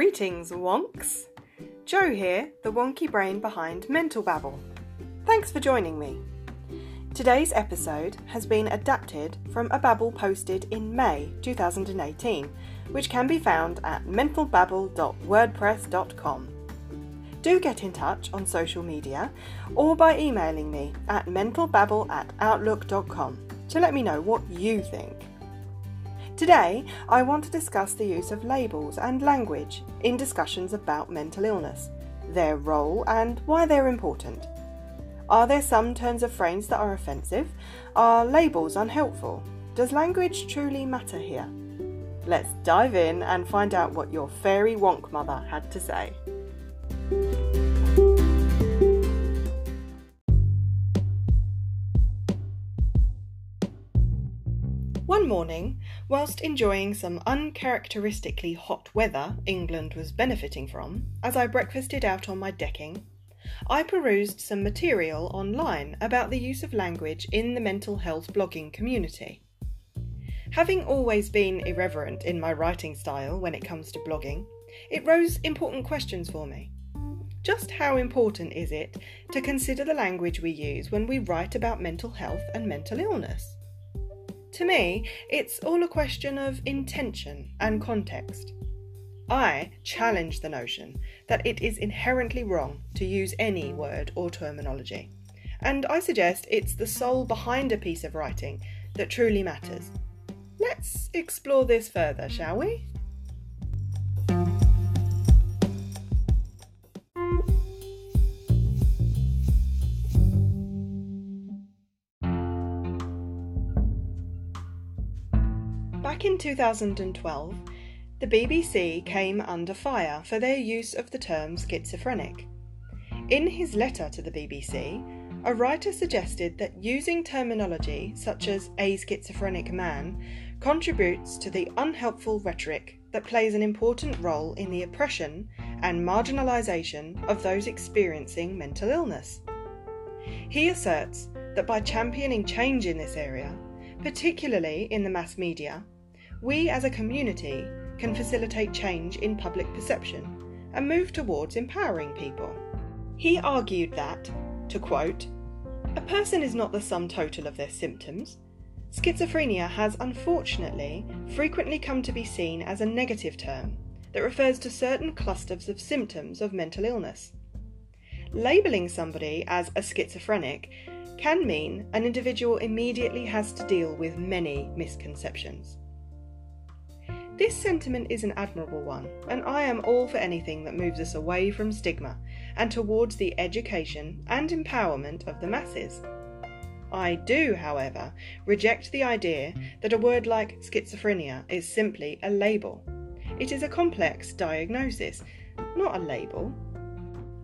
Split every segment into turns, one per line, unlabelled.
Greetings, wonks! Joe here, the wonky brain behind Mental Babble. Thanks for joining me. Today's episode has been adapted from a babble posted in May 2018, which can be found at mentalbabble.wordpress.com. Do get in touch on social media or by emailing me at mentalbabble at outlook.com to let me know what you think. Today, I want to discuss the use of labels and language in discussions about mental illness, their role, and why they're important. Are there some turns of phrase that are offensive? Are labels unhelpful? Does language truly matter here? Let's dive in and find out what your fairy wonk mother had to say. One morning, whilst enjoying some uncharacteristically hot weather England was benefiting from, as I breakfasted out on my decking, I perused some material online about the use of language in the mental health blogging community. Having always been irreverent in my writing style when it comes to blogging, it rose important questions for me. Just how important is it to consider the language we use when we write about mental health and mental illness? To me, it's all a question of intention and context. I challenge the notion that it is inherently wrong to use any word or terminology, and I suggest it's the soul behind a piece of writing that truly matters. Let's explore this further, shall we? 2012, the BBC came under fire for their use of the term schizophrenic. In his letter to the BBC, a writer suggested that using terminology such as a schizophrenic man contributes to the unhelpful rhetoric that plays an important role in the oppression and marginalisation of those experiencing mental illness. He asserts that by championing change in this area, particularly in the mass media, we as a community can facilitate change in public perception and move towards empowering people. He argued that, to quote, a person is not the sum total of their symptoms. Schizophrenia has unfortunately frequently come to be seen as a negative term that refers to certain clusters of symptoms of mental illness. Labelling somebody as a schizophrenic can mean an individual immediately has to deal with many misconceptions. This sentiment is an admirable one, and I am all for anything that moves us away from stigma and towards the education and empowerment of the masses. I do, however, reject the idea that a word like schizophrenia is simply a label. It is a complex diagnosis, not a label.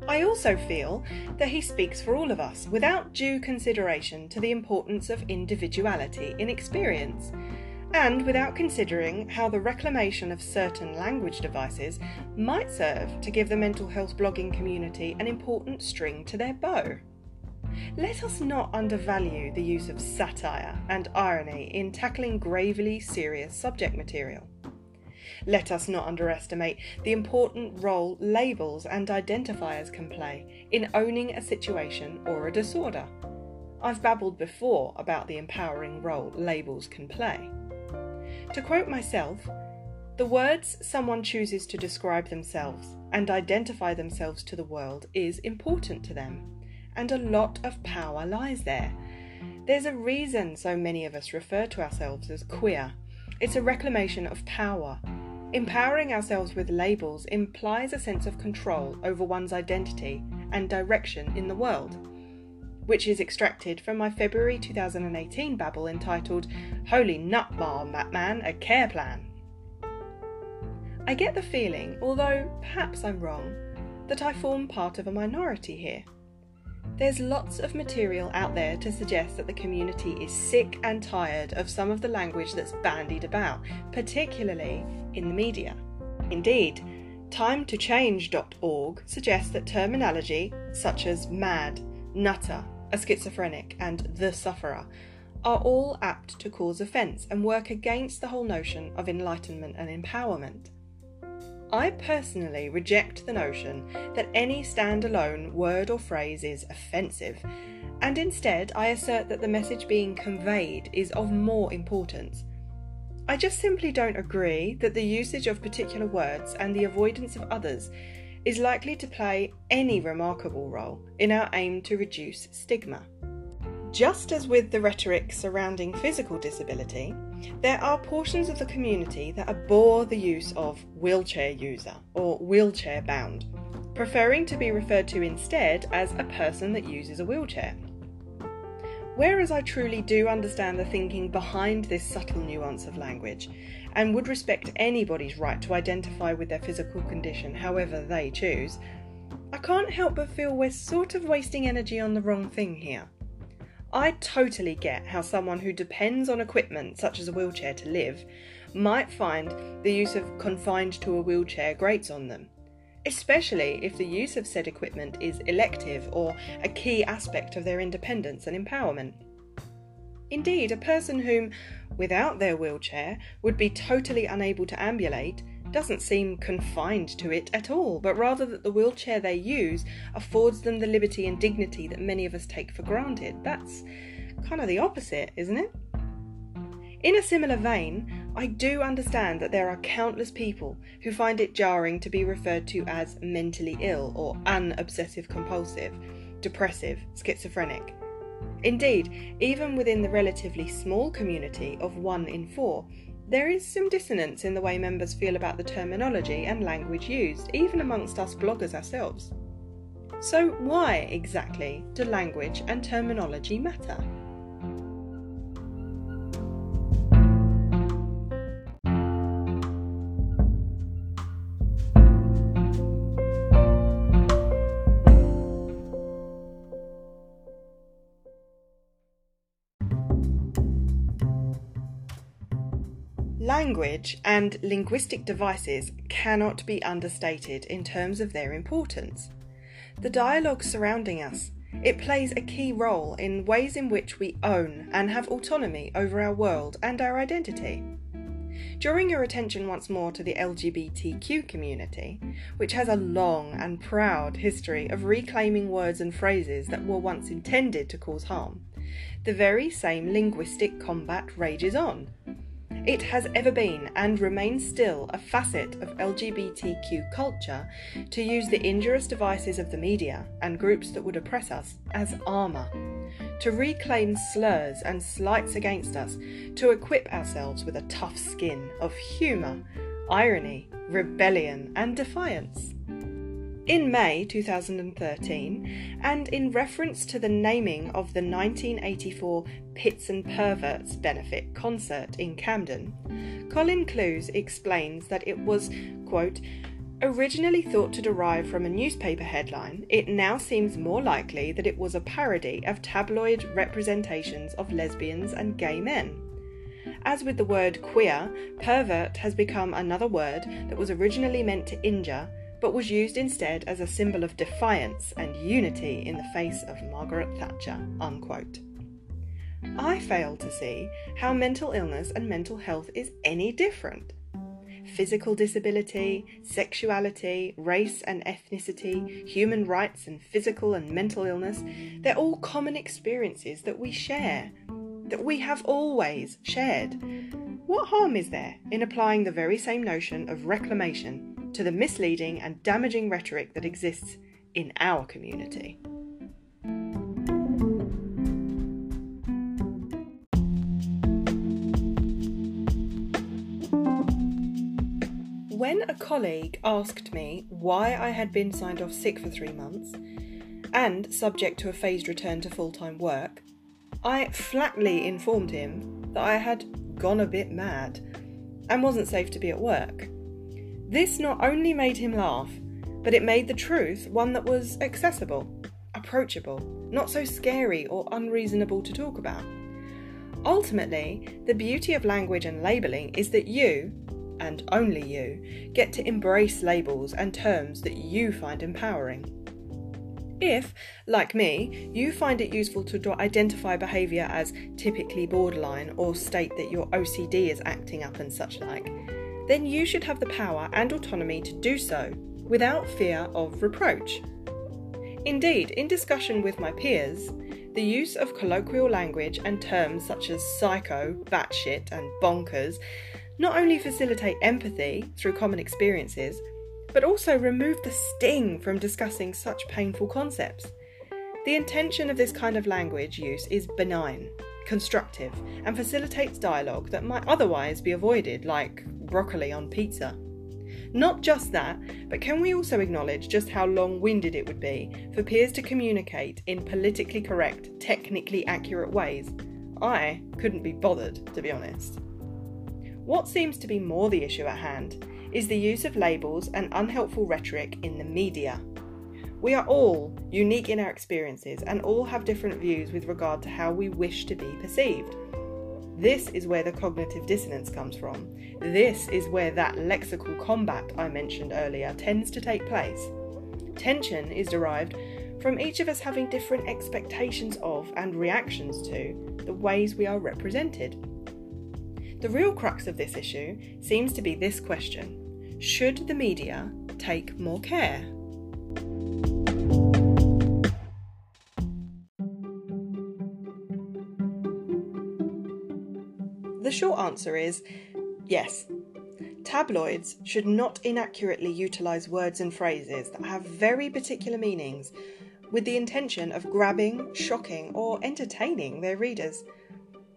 I also feel that he speaks for all of us without due consideration to the importance of individuality in experience and without considering how the reclamation of certain language devices might serve to give the mental health blogging community an important string to their bow. Let us not undervalue the use of satire and irony in tackling gravely serious subject material. Let us not underestimate the important role labels and identifiers can play in owning a situation or a disorder. I've babbled before about the empowering role labels can play. To quote myself, the words someone chooses to describe themselves and identify themselves to the world is important to them, and a lot of power lies there. There's a reason so many of us refer to ourselves as queer. It's a reclamation of power. Empowering ourselves with labels implies a sense of control over one's identity and direction in the world which is extracted from my February 2018 babble entitled Holy Nut Bar Man, a Care Plan. I get the feeling, although perhaps I'm wrong, that I form part of a minority here. There's lots of material out there to suggest that the community is sick and tired of some of the language that's bandied about, particularly in the media. Indeed, timetochange.org suggests that terminology such as mad, nutter, a schizophrenic, and the sufferer are all apt to cause offence and work against the whole notion of enlightenment and empowerment. I personally reject the notion that any standalone word or phrase is offensive, and instead I assert that the message being conveyed is of more importance. I just simply don't agree that the usage of particular words and the avoidance of others is likely to play any remarkable role in our aim to reduce stigma. Just as with the rhetoric surrounding physical disability, there are portions of the community that abhor the use of wheelchair user or wheelchair bound, preferring to be referred to instead as a person that uses a wheelchair. Whereas I truly do understand the thinking behind this subtle nuance of language and would respect anybody's right to identify with their physical condition however they choose, I can't help but feel we're sort of wasting energy on the wrong thing here. I totally get how someone who depends on equipment such as a wheelchair to live might find the use of confined to a wheelchair grates on them, especially if the use of said equipment is elective or a key aspect of their independence and empowerment. Indeed, a person whom, without their wheelchair, would be totally unable to ambulate doesn't seem confined to it at all, but rather that the wheelchair they use affords them the liberty and dignity that many of us take for granted. That's kind of the opposite, isn't it? In a similar vein, I do understand that there are countless people who find it jarring to be referred to as mentally ill or an obsessive compulsive, depressive, schizophrenic. Indeed, even within the relatively small community of one in four, there is some dissonance in the way members feel about the terminology and language used, even amongst us bloggers ourselves. So, why exactly do language and terminology matter? Language and linguistic devices cannot be understated in terms of their importance. The dialogue surrounding us, it plays a key role in ways in which we own and have autonomy over our world and our identity. Drawing your attention once more to the LGBTQ community, which has a long and proud history of reclaiming words and phrases that were once intended to cause harm, the very same linguistic combat rages on, it has ever been and remains still a facet of LGBTQ culture to use the injurious devices of the media and groups that would oppress us as armour, to reclaim slurs and slights against us, to equip ourselves with a tough skin of humour, irony, rebellion, and defiance. In May 2013, and in reference to the naming of the 1984 Pits and Perverts benefit concert in Camden, Colin Clews explains that it was, quote, Originally thought to derive from a newspaper headline, it now seems more likely that it was a parody of tabloid representations of lesbians and gay men. As with the word queer, pervert has become another word that was originally meant to injure but was used instead as a symbol of defiance and unity in the face of Margaret Thatcher. Unquote. I fail to see how mental illness and mental health is any different. Physical disability, sexuality, race and ethnicity, human rights and physical and mental illness, they're all common experiences that we share, that we have always shared. What harm is there in applying the very same notion of reclamation to the misleading and damaging rhetoric that exists in our community. When a colleague asked me why I had been signed off sick for three months and subject to a phased return to full time work, I flatly informed him that I had gone a bit mad and wasn't safe to be at work. This not only made him laugh, but it made the truth one that was accessible, approachable, not so scary or unreasonable to talk about. Ultimately, the beauty of language and labelling is that you, and only you, get to embrace labels and terms that you find empowering. If, like me, you find it useful to identify behaviour as typically borderline or state that your OCD is acting up and such like, then you should have the power and autonomy to do so without fear of reproach. Indeed, in discussion with my peers, the use of colloquial language and terms such as psycho, batshit, and bonkers not only facilitate empathy through common experiences, but also remove the sting from discussing such painful concepts. The intention of this kind of language use is benign, constructive, and facilitates dialogue that might otherwise be avoided, like broccoli on pizza. Not just that, but can we also acknowledge just how long winded it would be for peers to communicate in politically correct, technically accurate ways? I couldn't be bothered, to be honest. What seems to be more the issue at hand is the use of labels and unhelpful rhetoric in the media. We are all unique in our experiences and all have different views with regard to how we wish to be perceived. This is where the cognitive dissonance comes from. This is where that lexical combat I mentioned earlier tends to take place. Tension is derived from each of us having different expectations of and reactions to the ways we are represented. The real crux of this issue seems to be this question Should the media take more care? The short answer is yes. Tabloids should not inaccurately utilise words and phrases that have very particular meanings with the intention of grabbing, shocking, or entertaining their readers.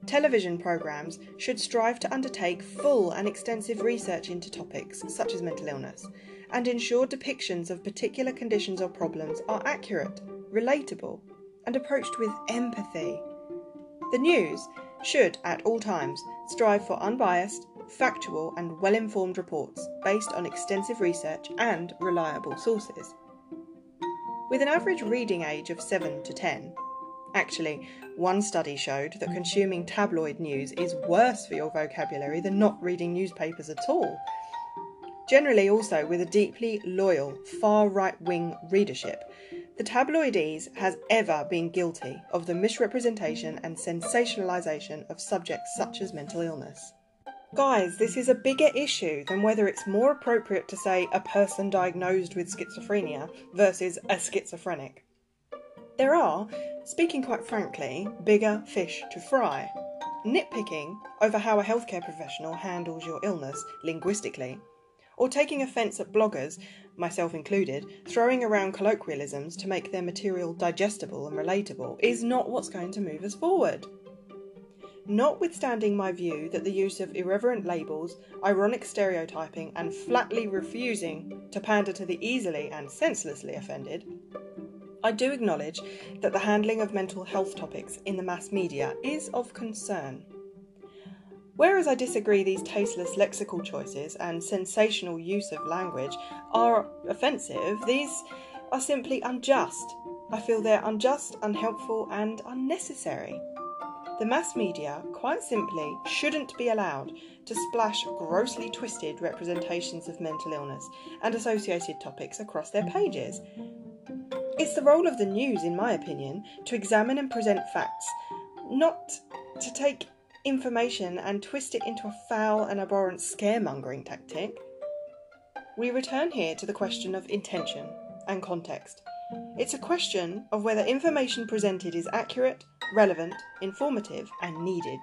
Television programmes should strive to undertake full and extensive research into topics such as mental illness and ensure depictions of particular conditions or problems are accurate, relatable, and approached with empathy. The news should, at all times, strive for unbiased, factual, and well informed reports based on extensive research and reliable sources. With an average reading age of 7 to 10, actually, one study showed that consuming tabloid news is worse for your vocabulary than not reading newspapers at all. Generally, also with a deeply loyal, far right wing readership, the tabloidese has ever been guilty of the misrepresentation and sensationalisation of subjects such as mental illness. Guys, this is a bigger issue than whether it's more appropriate to say a person diagnosed with schizophrenia versus a schizophrenic. There are, speaking quite frankly, bigger fish to fry. Nitpicking over how a healthcare professional handles your illness linguistically or taking offence at bloggers, myself included, throwing around colloquialisms to make their material digestible and relatable is not what's going to move us forward. Notwithstanding my view that the use of irreverent labels, ironic stereotyping, and flatly refusing to pander to the easily and senselessly offended, I do acknowledge that the handling of mental health topics in the mass media is of concern. Whereas I disagree these tasteless lexical choices and sensational use of language are offensive, these are simply unjust. I feel they're unjust, unhelpful, and unnecessary. The mass media, quite simply, shouldn't be allowed to splash grossly twisted representations of mental illness and associated topics across their pages. It's the role of the news, in my opinion, to examine and present facts, not to take information and twist it into a foul and abhorrent scaremongering tactic. We return here to the question of intention and context. It's a question of whether information presented is accurate, relevant, informative, and needed.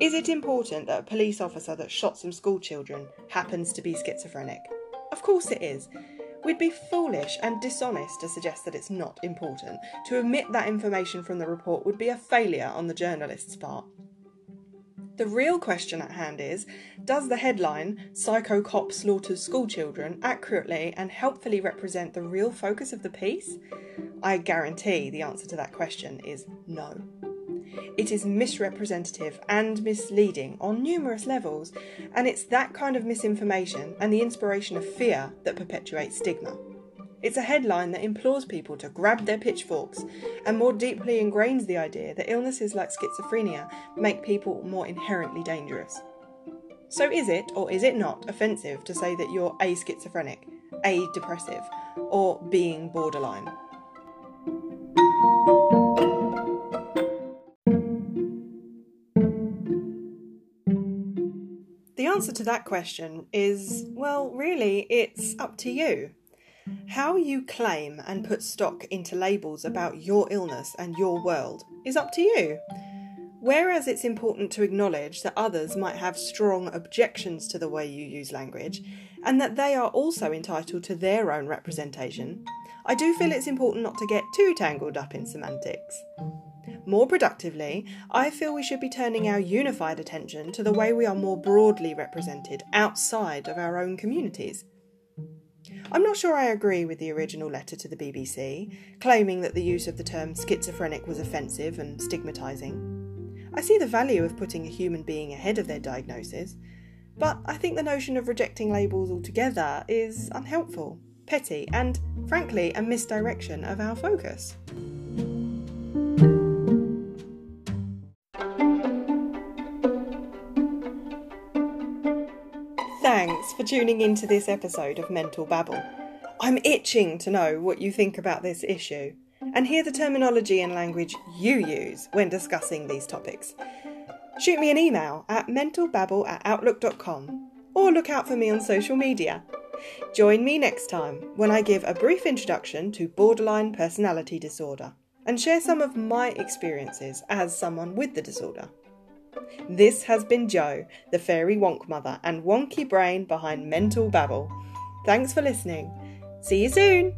Is it important that a police officer that shot some schoolchildren happens to be schizophrenic? Of course it is. We'd be foolish and dishonest to suggest that it's not important. To omit that information from the report would be a failure on the journalist's part. The real question at hand is Does the headline, Psycho Cop Slaughters Schoolchildren, accurately and helpfully represent the real focus of the piece? I guarantee the answer to that question is no. It is misrepresentative and misleading on numerous levels, and it's that kind of misinformation and the inspiration of fear that perpetuates stigma. It's a headline that implores people to grab their pitchforks and more deeply ingrains the idea that illnesses like schizophrenia make people more inherently dangerous. So, is it or is it not offensive to say that you're a schizophrenic, a depressive, or being borderline? The answer to that question is well, really, it's up to you. How you claim and put stock into labels about your illness and your world is up to you. Whereas it's important to acknowledge that others might have strong objections to the way you use language and that they are also entitled to their own representation, I do feel it's important not to get too tangled up in semantics. More productively, I feel we should be turning our unified attention to the way we are more broadly represented outside of our own communities. I'm not sure I agree with the original letter to the BBC, claiming that the use of the term schizophrenic was offensive and stigmatising. I see the value of putting a human being ahead of their diagnosis, but I think the notion of rejecting labels altogether is unhelpful, petty, and, frankly, a misdirection of our focus. Tuning into this episode of Mental Babble. I'm itching to know what you think about this issue and hear the terminology and language you use when discussing these topics. Shoot me an email at mentalbabble at outlook.com or look out for me on social media. Join me next time when I give a brief introduction to borderline personality disorder and share some of my experiences as someone with the disorder. This has been Joe, the fairy wonk mother and wonky brain behind Mental Babble. Thanks for listening. See you soon!